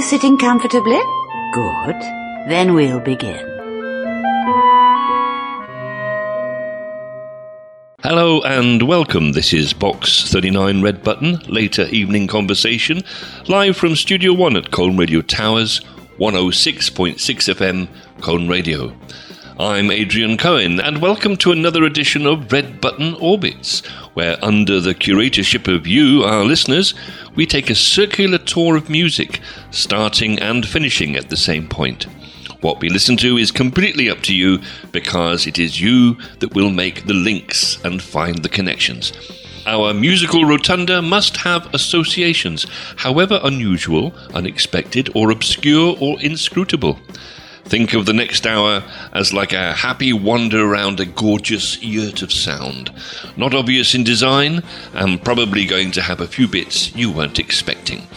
Are you sitting comfortably? Good. Then we'll begin. Hello and welcome. This is Box 39 Red Button, later evening conversation, live from Studio 1 at Colne Radio Towers, 106.6 FM, Colne Radio. I'm Adrian Coen, and welcome to another edition of Red Button Orbits, where, under the curatorship of you, our listeners, we take a circular tour of music, starting and finishing at the same point. What we listen to is completely up to you because it is you that will make the links and find the connections. Our musical rotunda must have associations, however unusual, unexpected, or obscure or inscrutable. Think of the next hour as like a happy wander around a gorgeous yurt of sound. Not obvious in design, and probably going to have a few bits you weren't expecting.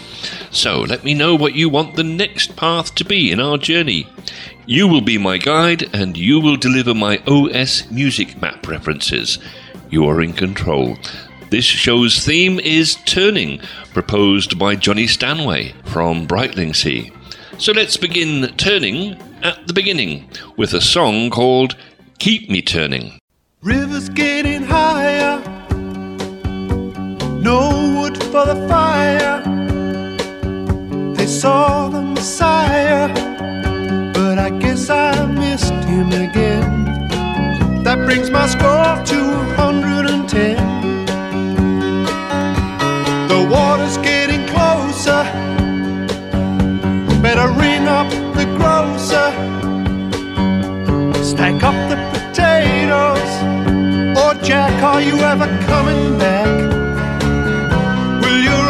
So let me know what you want the next path to be in our journey. You will be my guide, and you will deliver my OS music map references. You are in control. This show's theme is Turning, proposed by Johnny Stanway from Brightlingsea. So let's begin turning at the beginning with a song called Keep Me Turning. Rivers getting higher, no wood for the fire. They saw the Messiah, but I guess I missed him again. That brings my score to 110. The water's getting closer. Better ring up grocer. Stack up the potatoes. Or Jack, are you ever coming back? Will your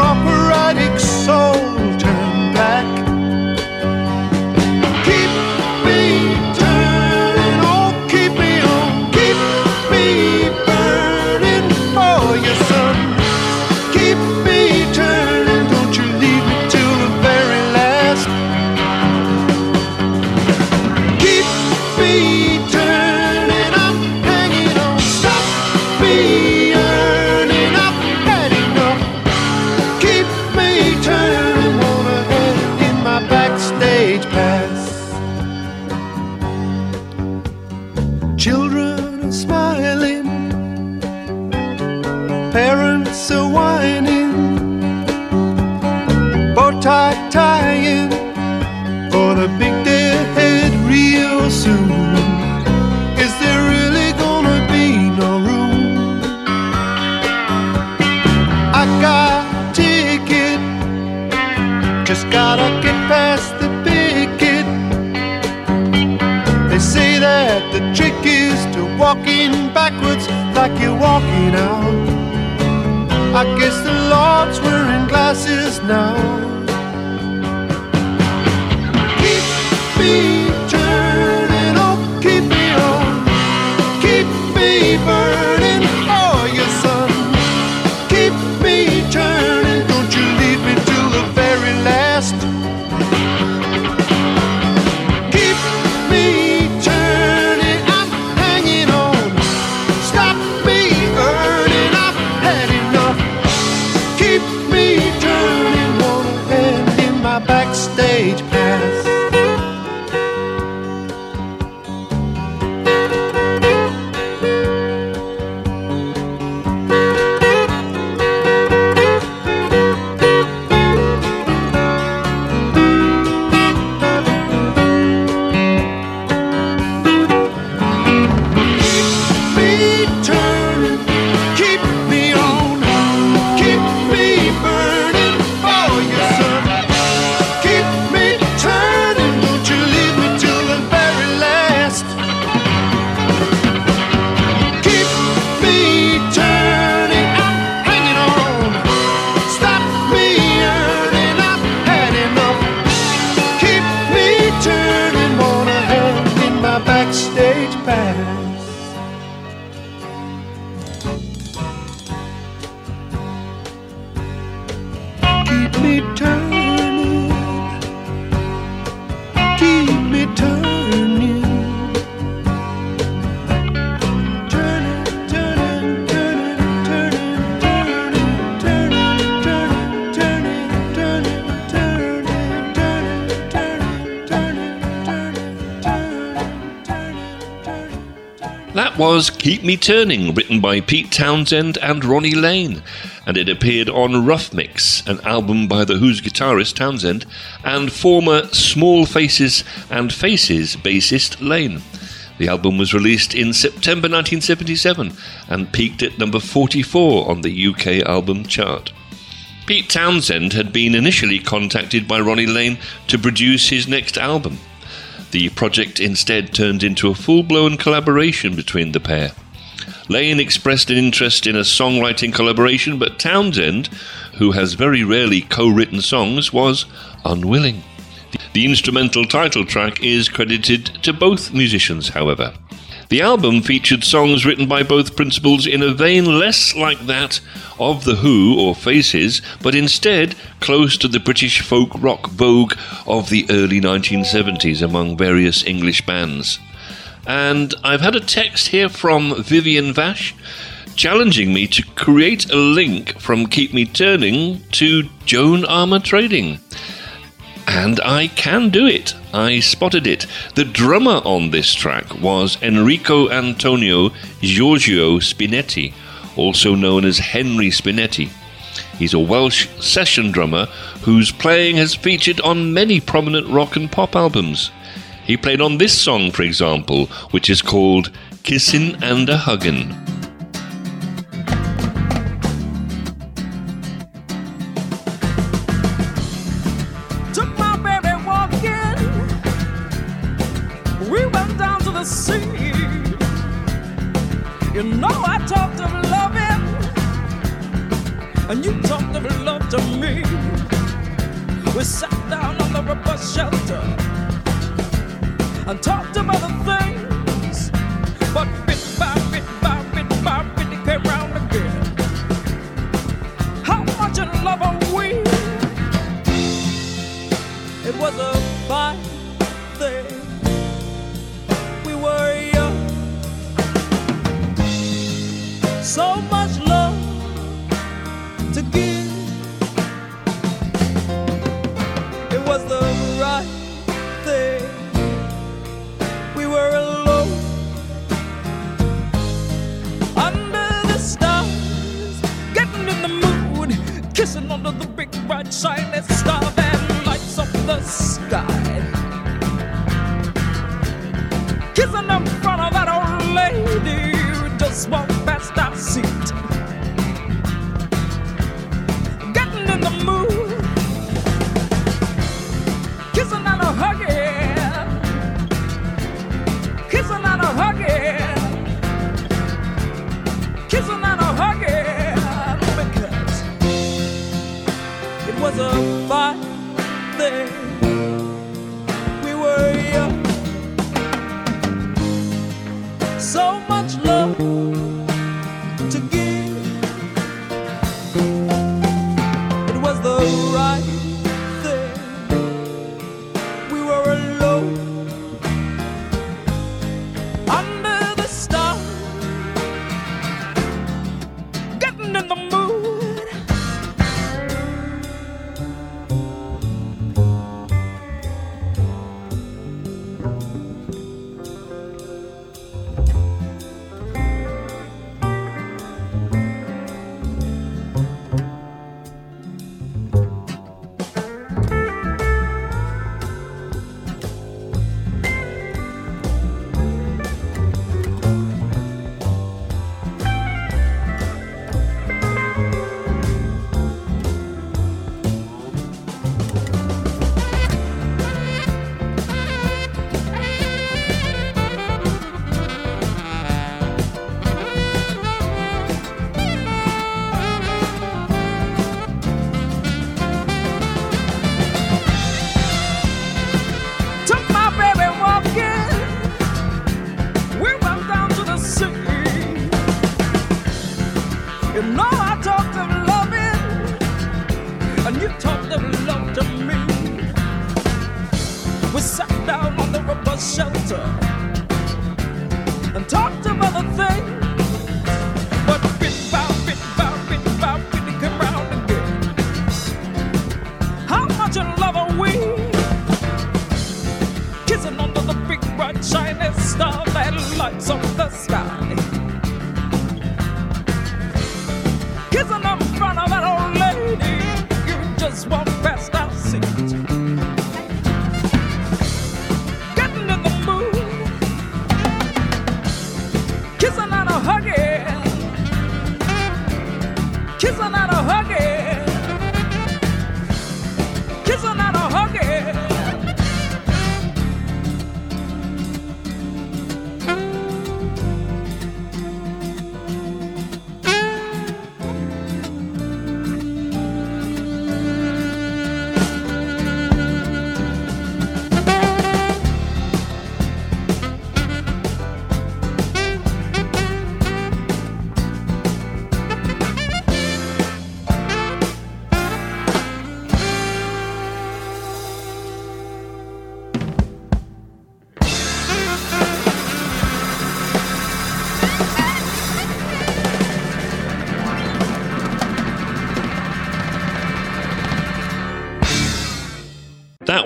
like you're walking out. I guess the Lord's wearing glasses now. Keep me was Keep Me Turning, written by Pete Townshend and Ronnie Lane, and it appeared on Rough Mix, an album by The Who's guitarist Townshend and former Small Faces and Faces bassist Lane. The album was released in September 1977 and peaked at number 44 on the UK album chart. Pete Townshend had been initially contacted by Ronnie Lane to produce his next album. The project instead turned into a full blown collaboration between the pair. Lane expressed an interest in a songwriting collaboration, but Townshend, who has very rarely co written songs, was unwilling. The instrumental title track is credited to both musicians, however. The album featured songs written by both principals in a vein less like that of The Who or Faces, but instead close to the British folk rock vogue of the early 1970s among various English bands. And I've had a text here from Vivian Vash challenging me to create a link from Keep Me Turning to Joan Armatrading. And I can do it. I spotted it. The drummer on this track was Enrico Antonio Giorgio Spinetti, also known as Henry Spinetti. He's a Welsh session drummer whose playing has featured on many prominent rock and pop albums. He played on this song, for example, which is called Kissin' and a Huggin'. Sea. You know I talked of loving, and you talked of love to me. We sat down on the rubber shelter and talked about the things, but bit by bit by bit by bit it came round again. How much in love are we? It was a fine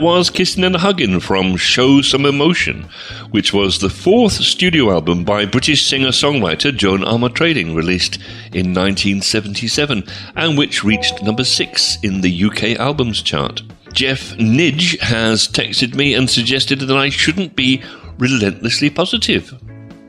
was Kissing and Hugging from Show Some Emotion, which was the fourth studio album by British singer-songwriter Joan Armatrading, released in 1977, and which reached number six in the UK albums chart. Jeff Nidge has texted me and suggested that I shouldn't be relentlessly positive.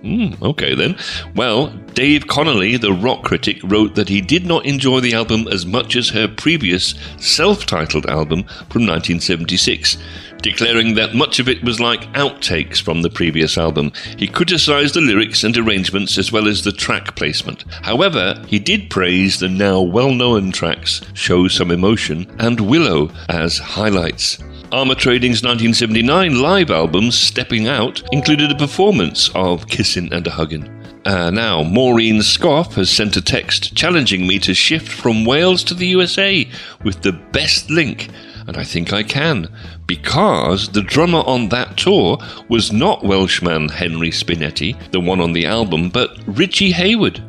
Hmm, okay then. Well, Dave Connolly, the rock critic, wrote that he did not enjoy the album as much as her previous self titled album from 1976, declaring that much of it was like outtakes from the previous album. He criticized the lyrics and arrangements as well as the track placement. However, he did praise the now well known tracks Show Some Emotion and Willow as highlights. Armatrading's 1979 live album, Stepping Out, included a performance of Kissin' and a Huggin'. Uh, now, Maureen Scoff has sent a text challenging me to shift from Wales to the USA with the best link, and I think I can, because the drummer on that tour was not Welshman Henry Spinetti, the one on the album, but Richie Hayward,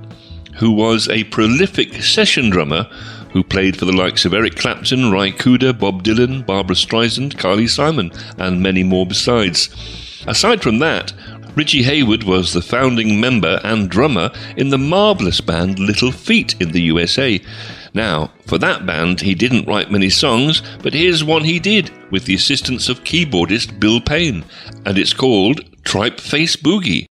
who was a prolific session drummer who played for the likes of Eric Clapton, Ry Cooder, Bob Dylan, Barbra Streisand, Carly Simon, and many more besides. Aside from that, Richie Hayward was the founding member and drummer in the marvellous band Little Feat in the USA. Now, for that band, he didn't write many songs, but here's one he did with the assistance of keyboardist Bill Payne, and it's called Tripe Face Boogie.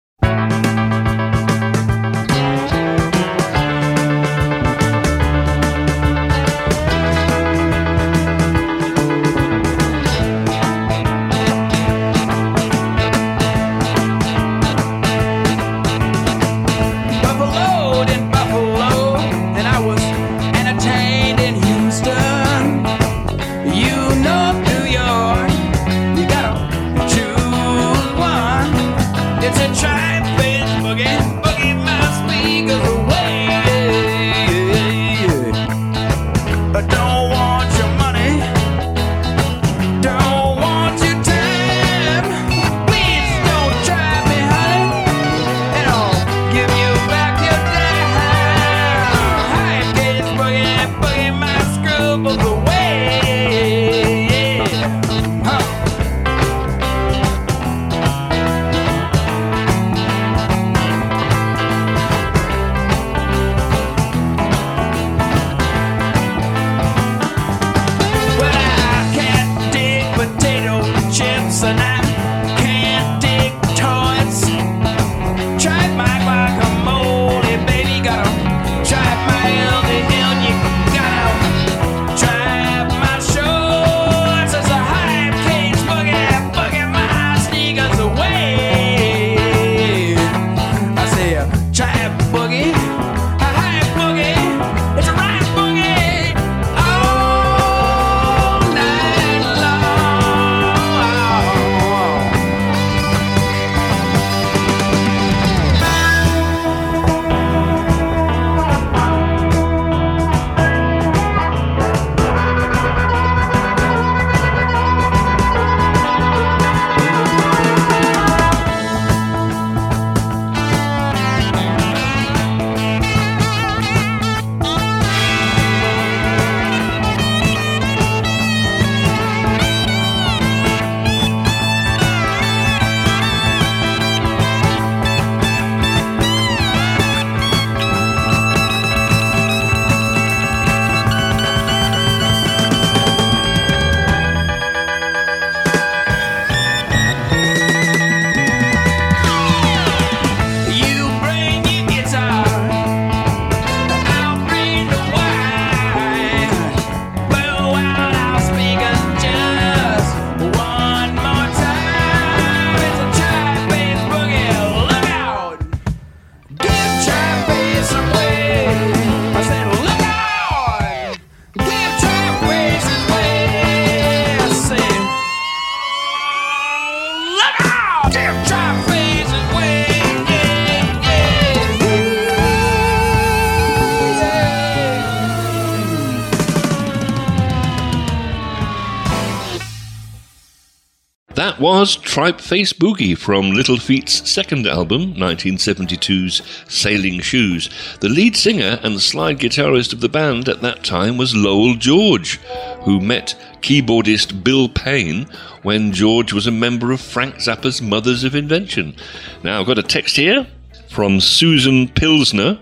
Was Tripe Face Boogie from Little Feat's second album, 1972's Sailing Shoes. The lead singer and slide guitarist of the band at that time was Lowell George, who met keyboardist Bill Payne when George was a member of Frank Zappa's Mothers of Invention. Now, I've got a text here from Susan Pilsner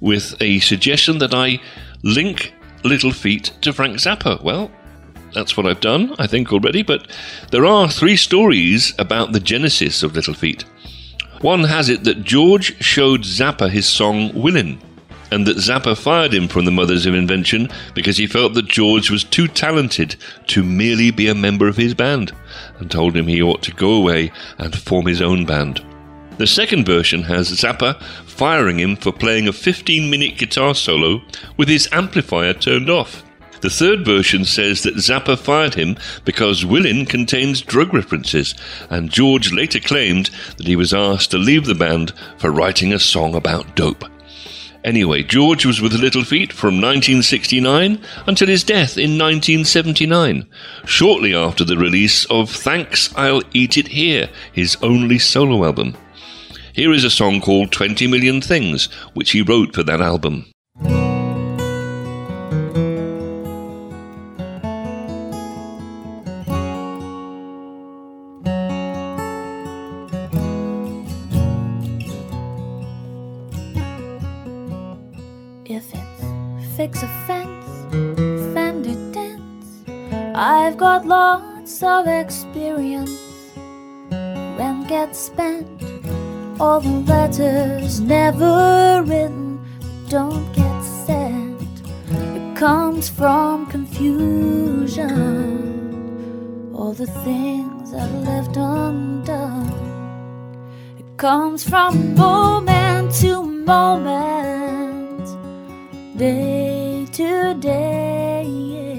with a suggestion that I link Little Feat to Frank Zappa. Well, that's what I've done, I think, already, but there are three stories about the genesis of Little Feat. One has it that George showed Zappa his song Willin', and that Zappa fired him from the Mothers of Invention because he felt that George was too talented to merely be a member of his band, and told him he ought to go away and form his own band. The second version has Zappa firing him for playing a 15 minute guitar solo with his amplifier turned off. The third version says that Zappa fired him because Willin' contains drug references, and George later claimed that he was asked to leave the band for writing a song about dope. Anyway, George was with Little Feat from 1969 until his death in 1979, shortly after the release of Thanks I'll Eat It Here, his only solo album. Here is a song called 20 Million Things, which he wrote for that album. Of experience. Rent gets spent, all the letters never written don't get sent. It comes from confusion, all the things I've left undone. It comes from moment to moment day to day.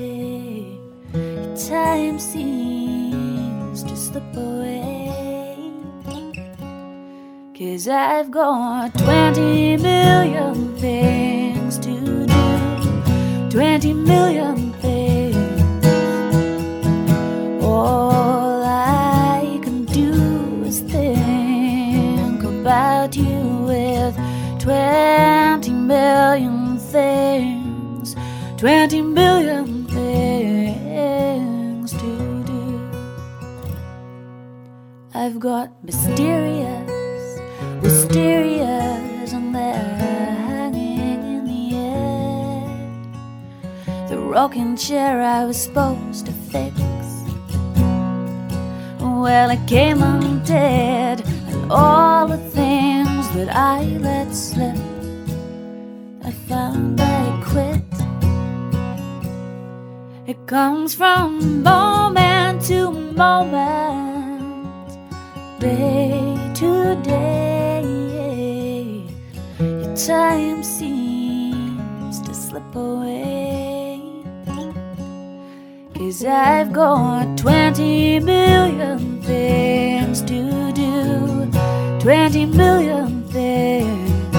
Time seems to slip away. Cause I've got 20 million things to do, 20 million things. All I can do is think about you with 20 million things, 20 million I've got mysterious, mysterious, and they're hanging in the air. The rocking chair I was supposed to fix. Well, it came undead, and all the things that I let slip, I found I quit. It comes from moment to moment, day to day. Your time seems to slip away. Cause I've got 20 million things to do, 20 million things.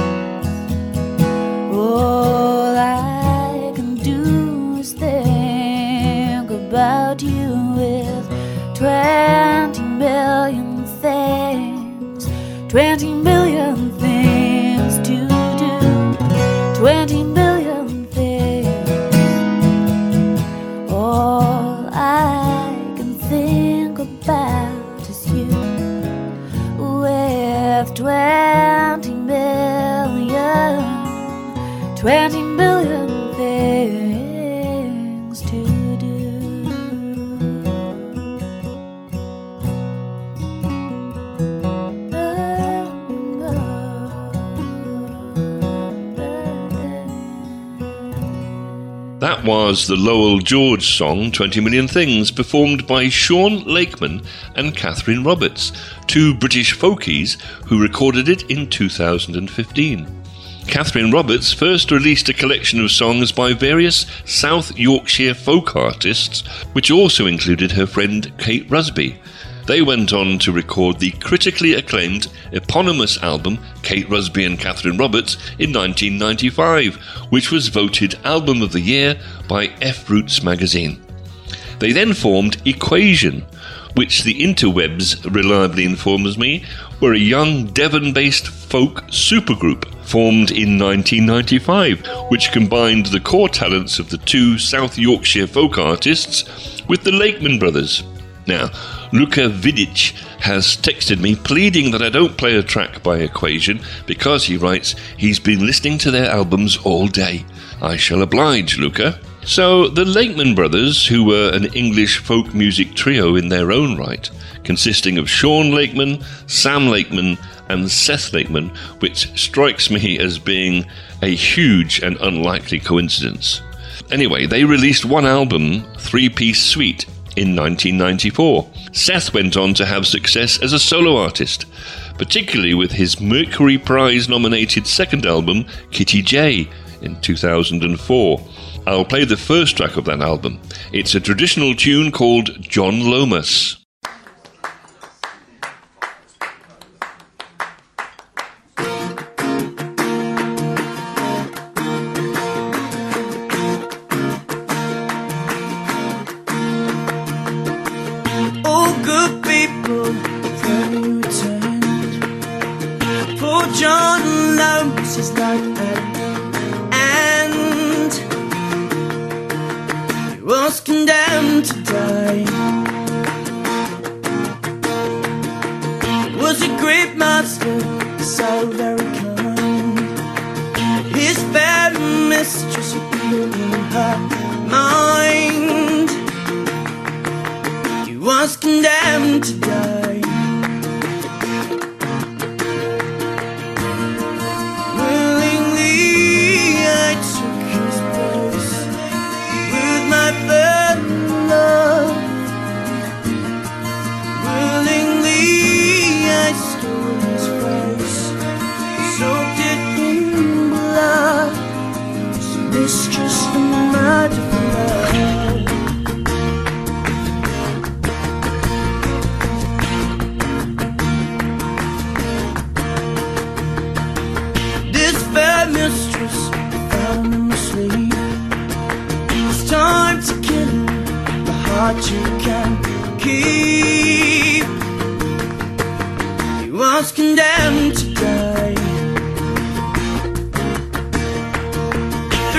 All I can do is think about you with 20 million 20 million Was the Lowell George song 20 Million Things, performed by Sean Lakeman and Kathryn Roberts, two British folkies who recorded it in 2015. Kathryn Roberts first released a collection of songs by various South Yorkshire folk artists, which also included her friend Kate Rusby. They went on to record the critically acclaimed eponymous album Kate Rusby and Kathryn Roberts in 1995, which was voted Album of the Year by fRoots magazine. They then formed Equation, which the interwebs reliably informs me were a young Devon based folk supergroup formed in 1995, which combined the core talents of the two South Yorkshire folk artists with the Lakeman brothers. Now, Luka Vidic has texted me pleading that I don't play a track by Equation because he writes he's been listening to their albums all day. I shall oblige, Luca. So, the Lakeman brothers, who were an English folk music trio in their own right, consisting of Sean Lakeman, Sam Lakeman, and Seth Lakeman, which strikes me as being a huge and unlikely coincidence. Anyway, they released one album, Three Piece Suite, in 1994. Seth went on to have success as a solo artist, particularly with his Mercury Prize nominated second album, Kitty Jay, in 2004. I'll play the first track of that album. It's a traditional tune called John Lomas.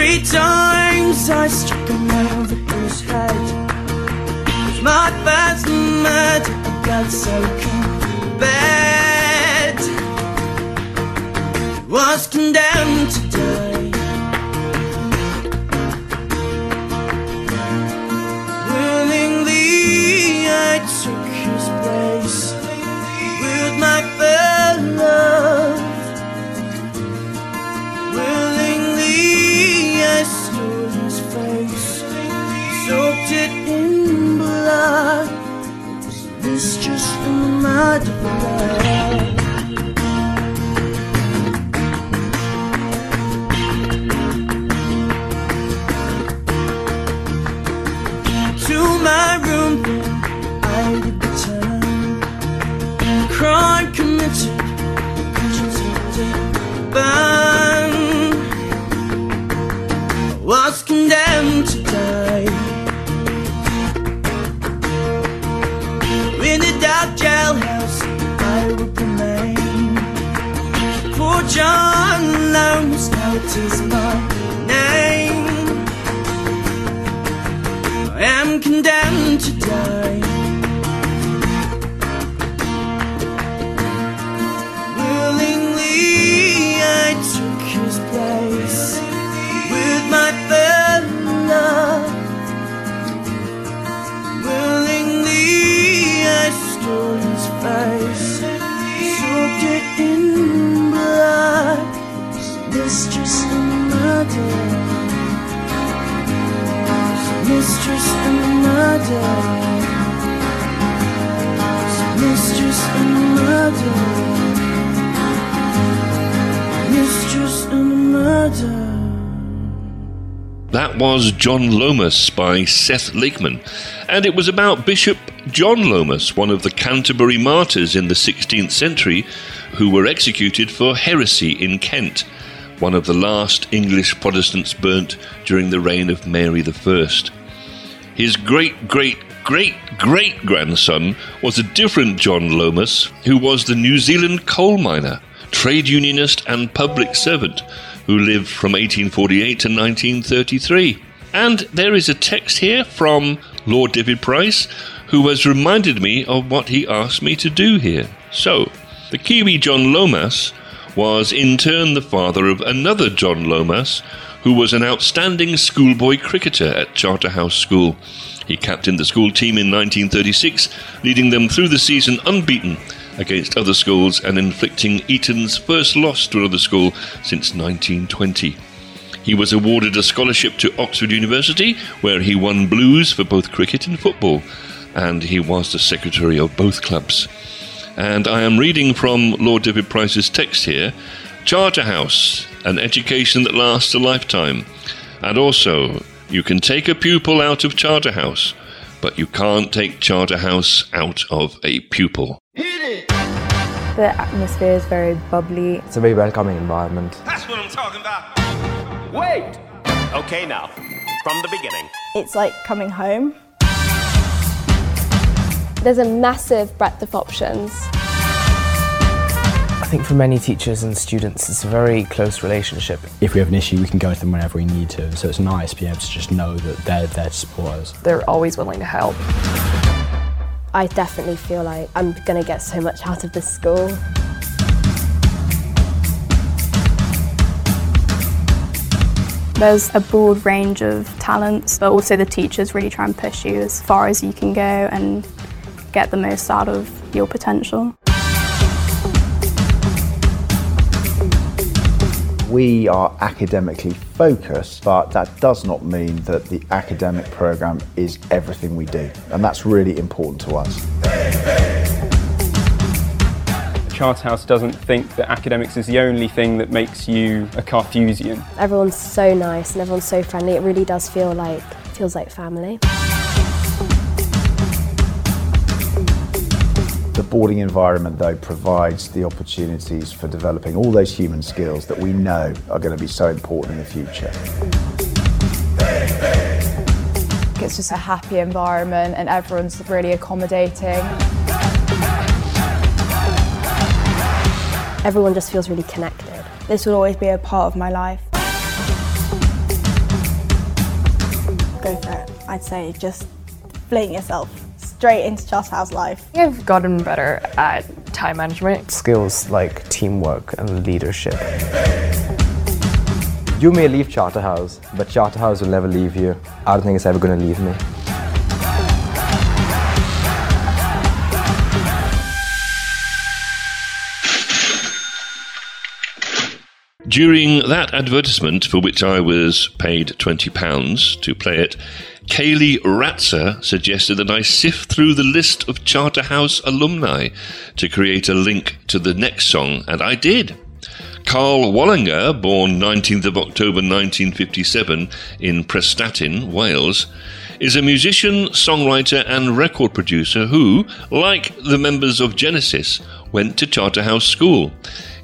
Three times I struck him over his head. It's my murder, I got so bad was condemned Now it is my name. I am condemned to That was John Lomas by Seth Lakeman, and it was about Bishop John Lomas, one of the Canterbury martyrs in the 16th century, who were executed for heresy in Kent, one of the last English Protestants burnt during the reign of Mary I. His great great great great grandson was a different John Lomas, who was the New Zealand coal miner, trade unionist, and public servant who lived from 1848 to 1933. And there is a text here from Lord David Price, who has reminded me of what he asked me to do here. So, the Kiwi John Lomas was in turn the father of another John Lomas, who was an outstanding schoolboy cricketer at Charterhouse School. He captained the school team in 1936, leading them through the season unbeaten against other schools and inflicting Eton's first loss to another school since 1920. He was awarded a scholarship to Oxford University, where he won blues for both cricket and football, and he was the secretary of both clubs. And I am reading from Lord David Price's text here Charterhouse, an education that lasts a lifetime. And also, you can take a pupil out of Charterhouse, but you can't take Charterhouse out of a pupil. The atmosphere is very bubbly. It's a very welcoming environment. That's what I'm talking about. Wait! Okay, now, from the beginning. It's like coming home. There's a massive breadth of options. I think for many teachers and students, it's a very close relationship. If we have an issue, we can go to them whenever we need to. So it's nice being able to just know that they're there to support us. They're always willing to help. I definitely feel like I'm going to get so much out of this school. There's a broad range of talents, but also the teachers really try and push you as far as you can go and get the most out of your potential. We are academically focused, but that does not mean that the academic programme is everything we do, and that's really important to us. Charterhouse doesn't think that academics is the only thing that makes you a Carthusian. Everyone's so nice and everyone's so friendly. It really does feel like feels like family. The boarding environment, though, provides the opportunities for developing all those human skills that we know are going to be so important in the future. It's just a happy environment and everyone's really accommodating. Everyone just feels really connected. This will always be a part of my life. Go for it. I'd say just fling yourself straight into Charterhouse life. I've gotten better at time management. Skills like teamwork and leadership. You may leave Charterhouse, but Charterhouse will never leave you. I don't think it's ever going to leave me. During that advertisement, for which I was paid £20 to play it, Kaylee Ratzer suggested that I sift through the list of Charterhouse alumni to create a link to the next song, and I did. Karl Wallinger, born 19th of October 1957 in Prestatyn, Wales, is a musician, songwriter, and record producer who, like the members of Genesis, went to Charterhouse School.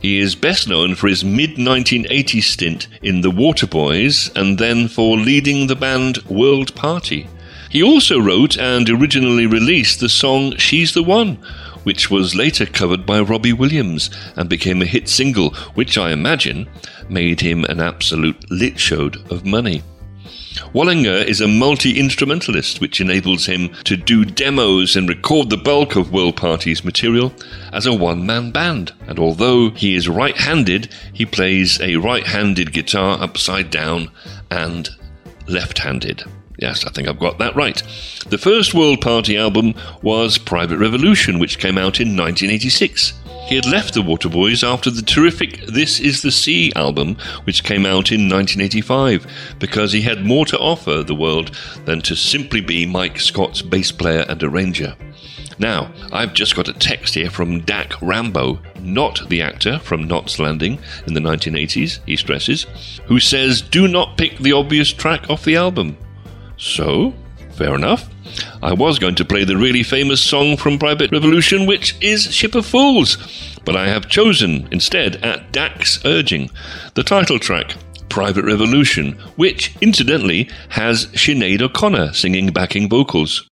He is best known for his mid 1980s stint in the Waterboys and then for leading the band World Party. He also wrote and originally released the song She's the One, which was later covered by Robbie Williams and became a hit single, which I imagine made him an absolute lit of money. Wallinger is a multi instrumentalist, which enables him to do demos and record the bulk of World Party's material as a one man band. And although he is right handed, he plays a right handed guitar upside down and left handed. Yes, I think I've got that right. The first World Party album was Private Revolution, which came out in 1986. He had left the Waterboys after the terrific This Is the Sea album, which came out in 1985, because he had more to offer the world than to simply be Mike Scott's bass player and arranger. Now, I've just got a text here from Dak Rambo, not the actor from Knots Landing in the 1980s, he stresses, who says, Do not pick the obvious track off the album. So, fair enough. I was going to play the really famous song from Private Revolution, which is Ship of Fools, but I have chosen instead, at Dak's urging, the title track, Private Revolution, which incidentally has Sinead O'Connor singing backing vocals.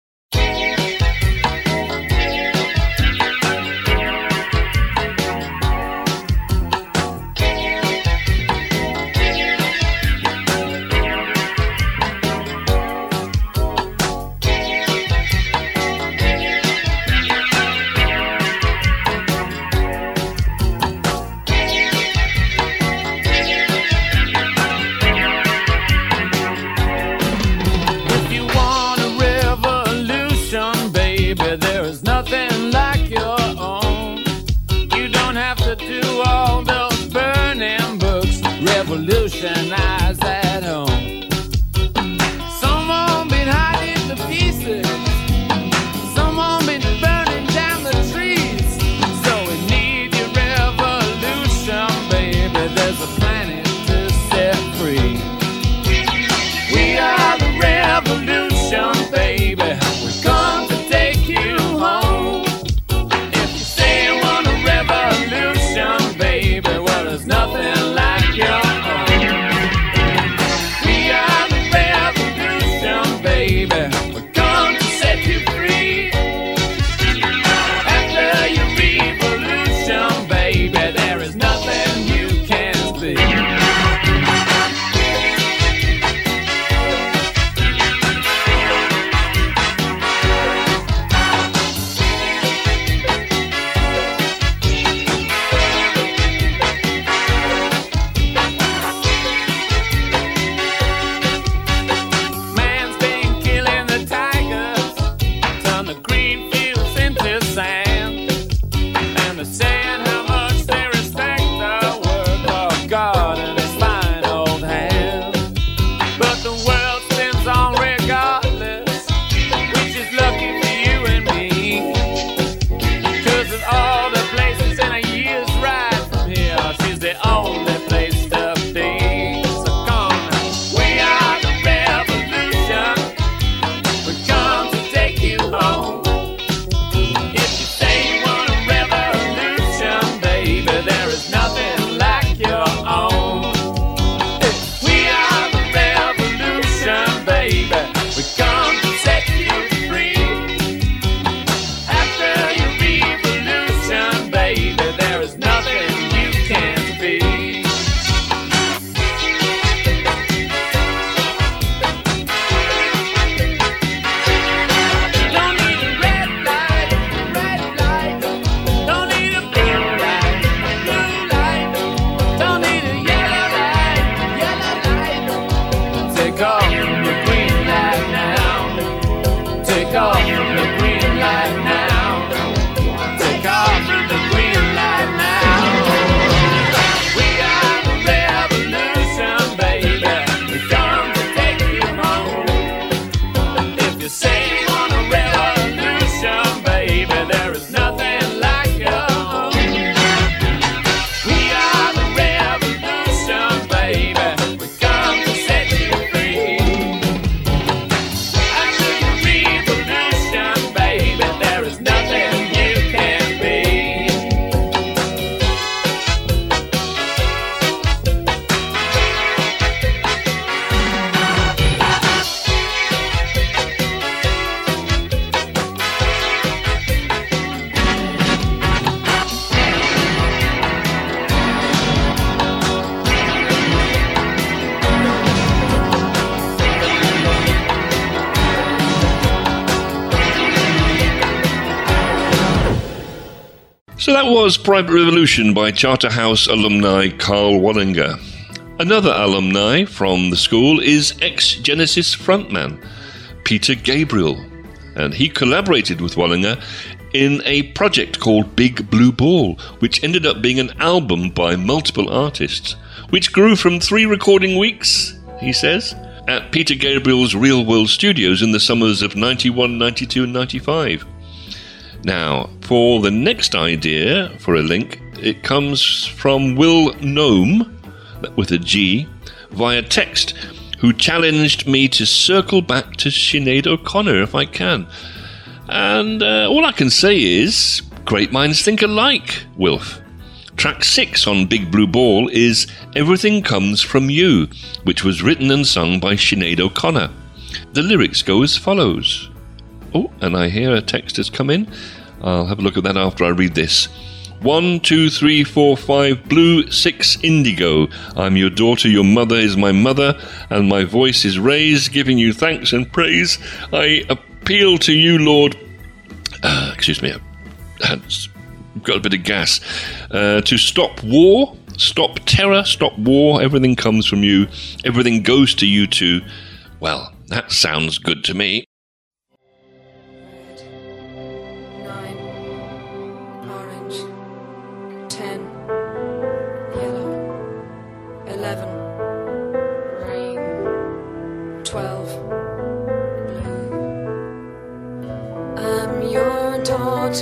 That was Private Revolution by Charterhouse alumni Karl Wallinger. Another alumni from the school is ex Genesis frontman Peter Gabriel, and he collaborated with Wallinger in a project called Big Blue Ball, which ended up being an album by multiple artists, which grew from three recording weeks, he says, at Peter Gabriel's Real World Studios in the summers of 91, 92, and 95. Now, for the next idea for a link, it comes from Will Gnome, with a G, via text, who challenged me to circle back to Sinead O'Connor if I can. And uh, all I can say is, great minds think alike, Wilf. Track 6 on Big Blue Ball is Everything Comes From You, which was written and sung by Sinead O'Connor. The lyrics go as follows. Oh, and I hear a text has come in. I'll have a look at that after I read this. One, two, three, four, five, blue, six, indigo. I'm your daughter, your mother is my mother, and my voice is raised, giving you thanks and praise. I appeal to you, Lord. Uh, excuse me, I've got a bit of gas. Uh, to stop war, stop terror, stop war. Everything comes from you, everything goes to you too. Well, that sounds good to me.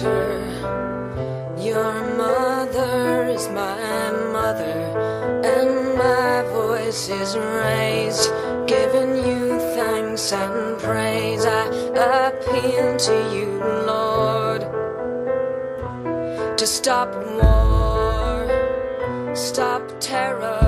Daughter. Your mother is my mother. And my voice is raised, giving you thanks and praise. I appeal to you, Lord, to stop war, stop terror,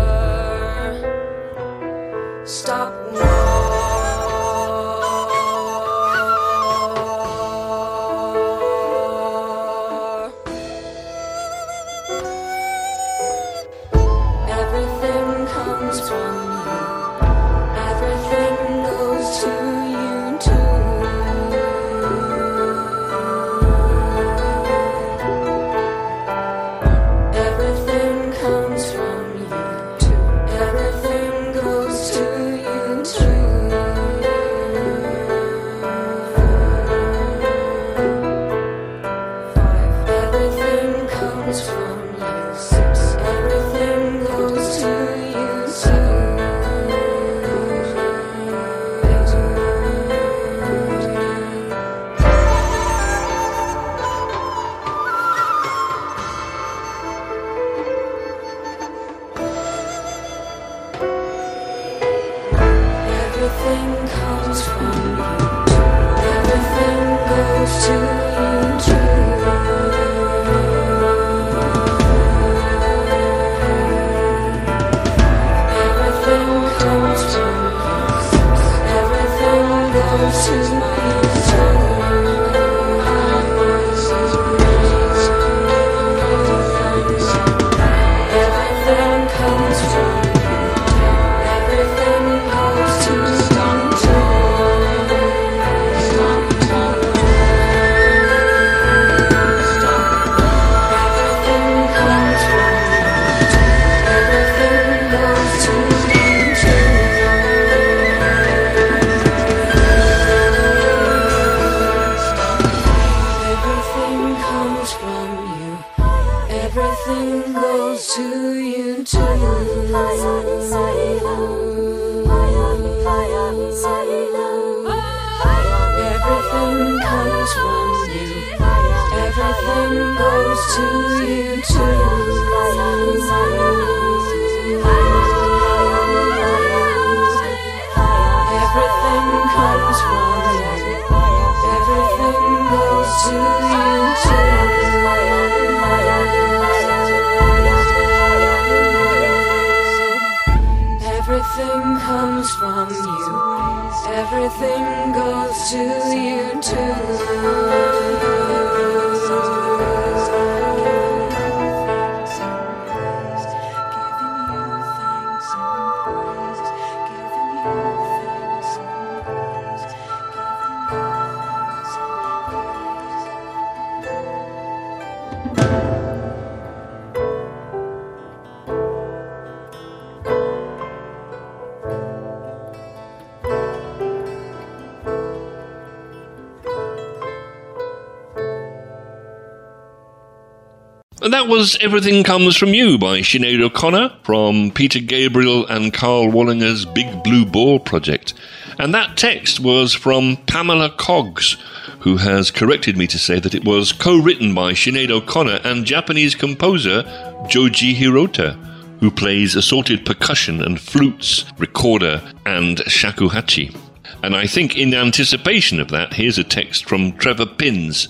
was Everything Comes From You by Sinead O'Connor from Peter Gabriel and Karl Wallinger's Big Blue Ball project. And that text was from Pamela Coggs, who has corrected me to say that it was co written by Sinead O'Connor and Japanese composer Joji Hirota, who plays assorted percussion and flutes, recorder, and shakuhachi. And I think in anticipation of that, here's a text from Trevor Pins,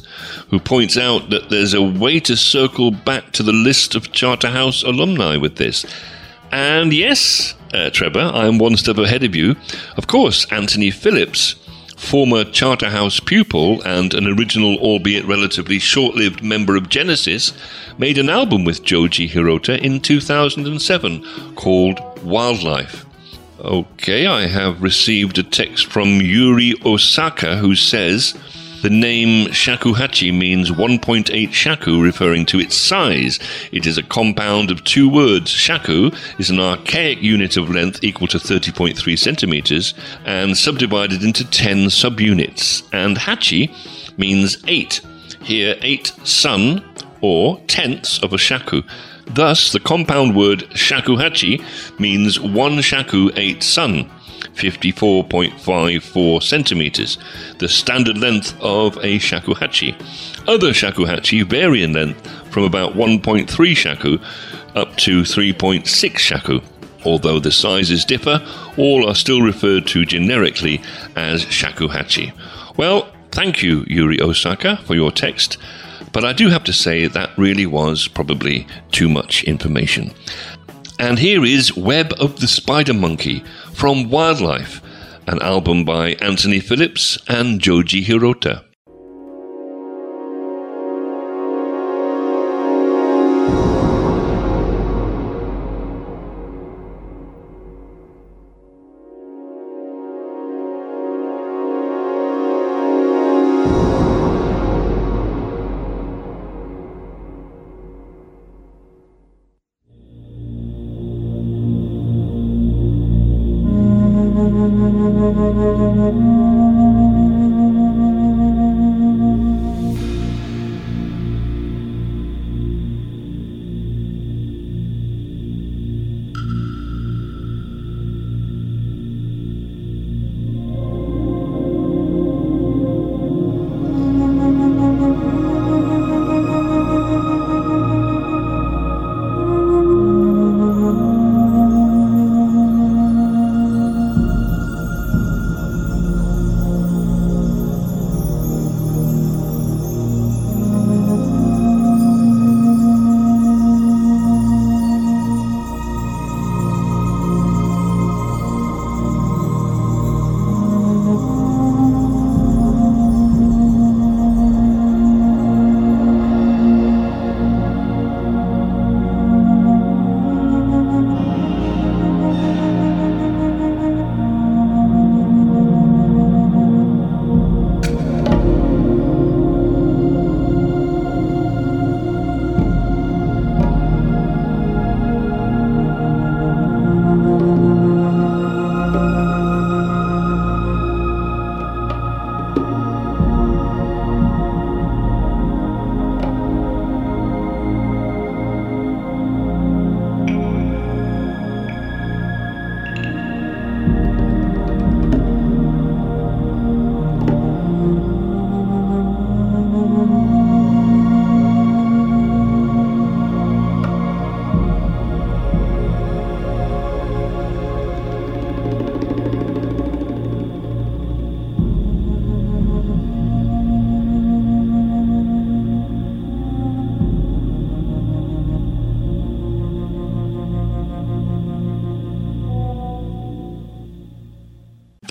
who points out that there's a way to circle back to the list of Charterhouse alumni with this. And yes, uh, Trevor, I'm one step ahead of you. Of course, Anthony Phillips, former Charterhouse pupil and an original, albeit relatively short lived member of Genesis, made an album with Joji Hirota in 2007 called Wildlife. Okay, I have received a text from Yuri Osaka who says the name shakuhachi means 1.8 shaku, referring to its size. It is a compound of two words. Shaku is an archaic unit of length equal to 30.3 centimeters and subdivided into 10 subunits. And hachi means eight. Here, eight sun or tenths of a shaku. Thus, the compound word shakuhachi means one shaku eight sun, 54.54 centimeters, the standard length of a shakuhachi. Other shakuhachi vary in length from about 1.3 shaku up to 3.6 shaku. Although the sizes differ, all are still referred to generically as shakuhachi. Well, thank you, Yuri Osaka, for your text, but I do have to say that really was probably too much information. And here is Web of the Spider Monkey from Wildlife, an album by Anthony Phillips and Joji Hirota.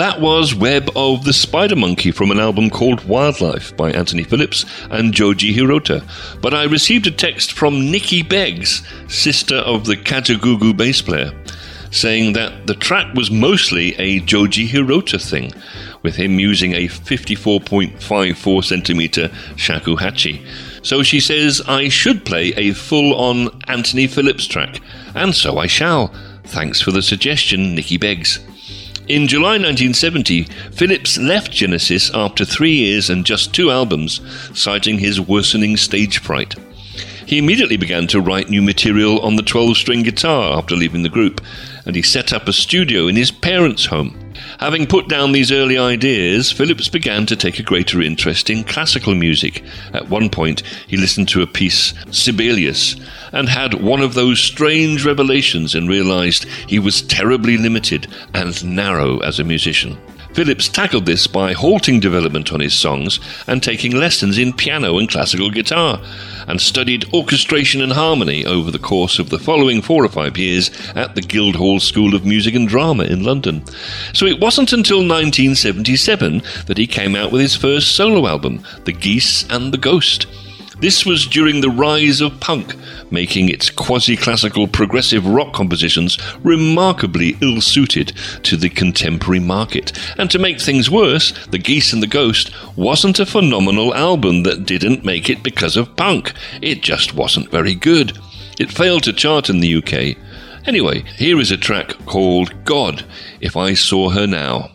That was Web of the Spider Monkey from an album called Wildlife by Anthony Phillips and Joji Hirota. But I received a text from Nikki Beggs, sister of the Katagugu bass player, saying that the track was mostly a Joji Hirota thing, with him using a 54.54 centimeter shakuhachi. So she says I should play a full on Anthony Phillips track, and so I shall. Thanks for the suggestion, Nikki Beggs. In July 1970, Phillips left Genesis after three years and just two albums, citing his worsening stage fright. He immediately began to write new material on the 12 string guitar after leaving the group, and he set up a studio in his parents' home. Having put down these early ideas, Phillips began to take a greater interest in classical music. At one point, he listened to a piece, Sibelius, and had one of those strange revelations and realized he was terribly limited and narrow as a musician. Phillips tackled this by halting development on his songs and taking lessons in piano and classical guitar, and studied orchestration and harmony over the course of the following four or five years at the Guildhall School of Music and Drama in London. So it wasn't until 1977 that he came out with his first solo album, The Geese and the Ghost. This was during the rise of punk, making its quasi classical progressive rock compositions remarkably ill suited to the contemporary market. And to make things worse, The Geese and the Ghost wasn't a phenomenal album that didn't make it because of punk. It just wasn't very good. It failed to chart in the UK. Anyway, here is a track called God, If I Saw Her Now.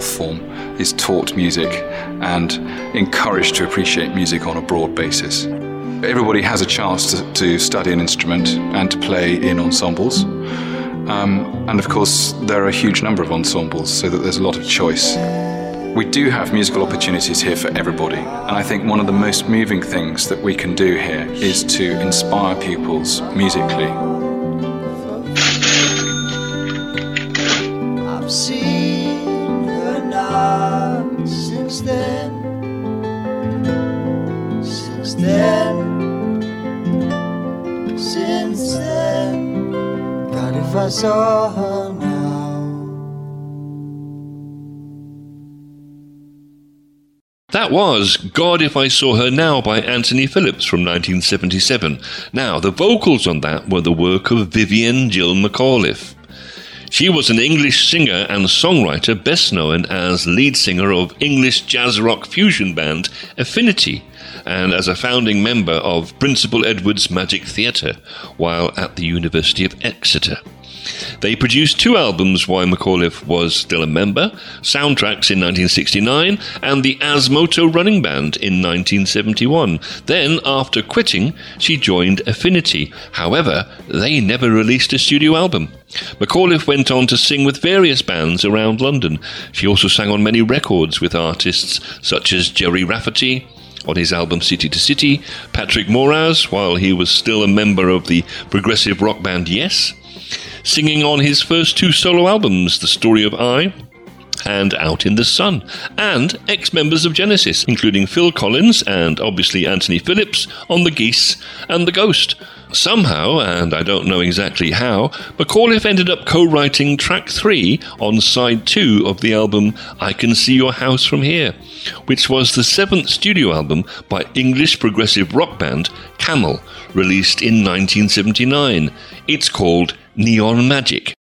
Form is taught music and encouraged to appreciate music on a broad basis. Everybody has a chance to, to study an instrument and to play in ensembles. Um, and of course, there are a huge number of ensembles, so that there's a lot of choice. We do have musical opportunities here for everybody, and I think one of the most moving things that we can do here is to inspire pupils musically. I've seen since then. Since then. Since then. God, if I saw her now. That was God If I Saw Her Now by Anthony Phillips from 1977. Now, the vocals on that were the work of Vivienne Jill McAuliffe. She was an English singer and songwriter, best known as lead singer of English jazz rock fusion band Affinity, and as a founding member of Principal Edward's Magic Theatre while at the University of Exeter. They produced two albums while McAuliffe was still a member Soundtracks in 1969 and the Asmoto Running Band in 1971. Then, after quitting, she joined Affinity. However, they never released a studio album. McAuliffe went on to sing with various bands around London. She also sang on many records with artists such as Gerry Rafferty, on his album City to City, Patrick Moraz, while he was still a member of the progressive rock band Yes, singing on his first two solo albums, The Story of I and Out in the Sun, and ex members of Genesis, including Phil Collins and obviously Anthony Phillips on The Geese and The Ghost. Somehow, and I don't know exactly how, McAuliffe ended up co writing track three on side two of the album I Can See Your House From Here, which was the seventh studio album by English progressive rock band Camel, released in 1979. It's called Neon Magic.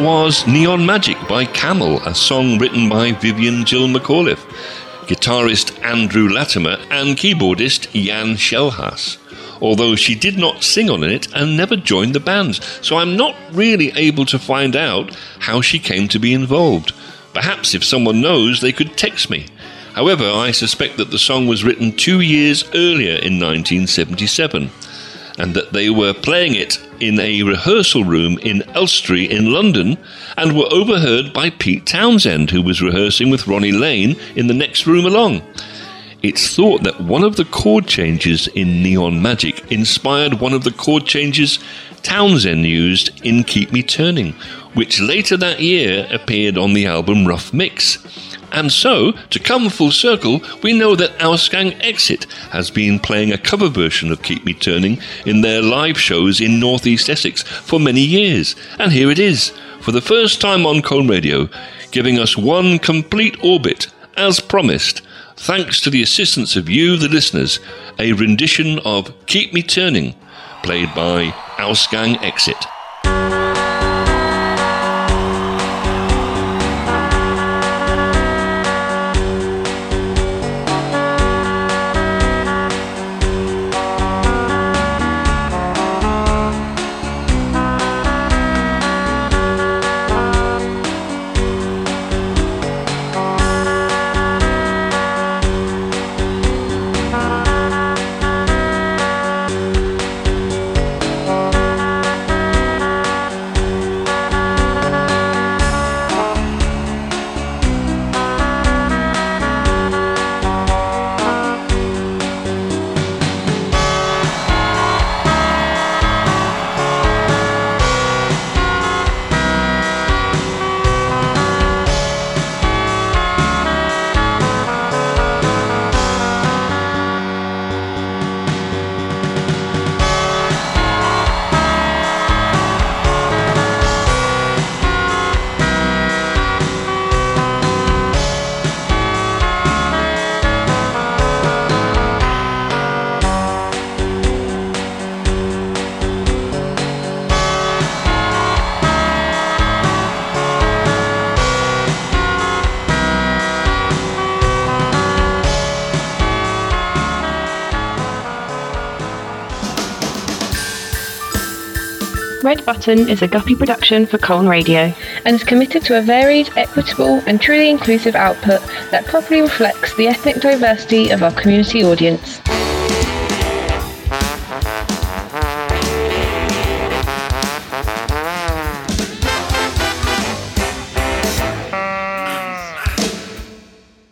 Was Neon Magic by Camel, a song written by Vivienne Jill McAuliffe, guitarist Andrew Latimer, and keyboardist Jan Schelhaas. Although she did not sing on it and never joined the band, so I'm not really able to find out how she came to be involved. Perhaps if someone knows, they could text me. However, I suspect that the song was written two years earlier in 1977 and that they were playing it in a rehearsal room in Elstree in London and were overheard by Pete Townshend, who was rehearsing with Ronnie Lane in the next room along. It's thought that one of the chord changes in Neon Magic inspired one of the chord changes Townshend used in Keep Me Turning, which later that year appeared on the album Rough Mix. And so, to come full circle, we know that our Ausgang Exit has been playing a cover version of Keep Me Turning in their live shows in northeast Essex for many years. And here it is, for the first time on Colne Radio, giving us one complete orbit, as promised, thanks to the assistance of you, the listeners, a rendition of Keep Me Turning, played by Ausgang Exit. Is a Guppy production for Colne Radio and is committed to a varied, equitable, and truly inclusive output that properly reflects the ethnic diversity of our community audience.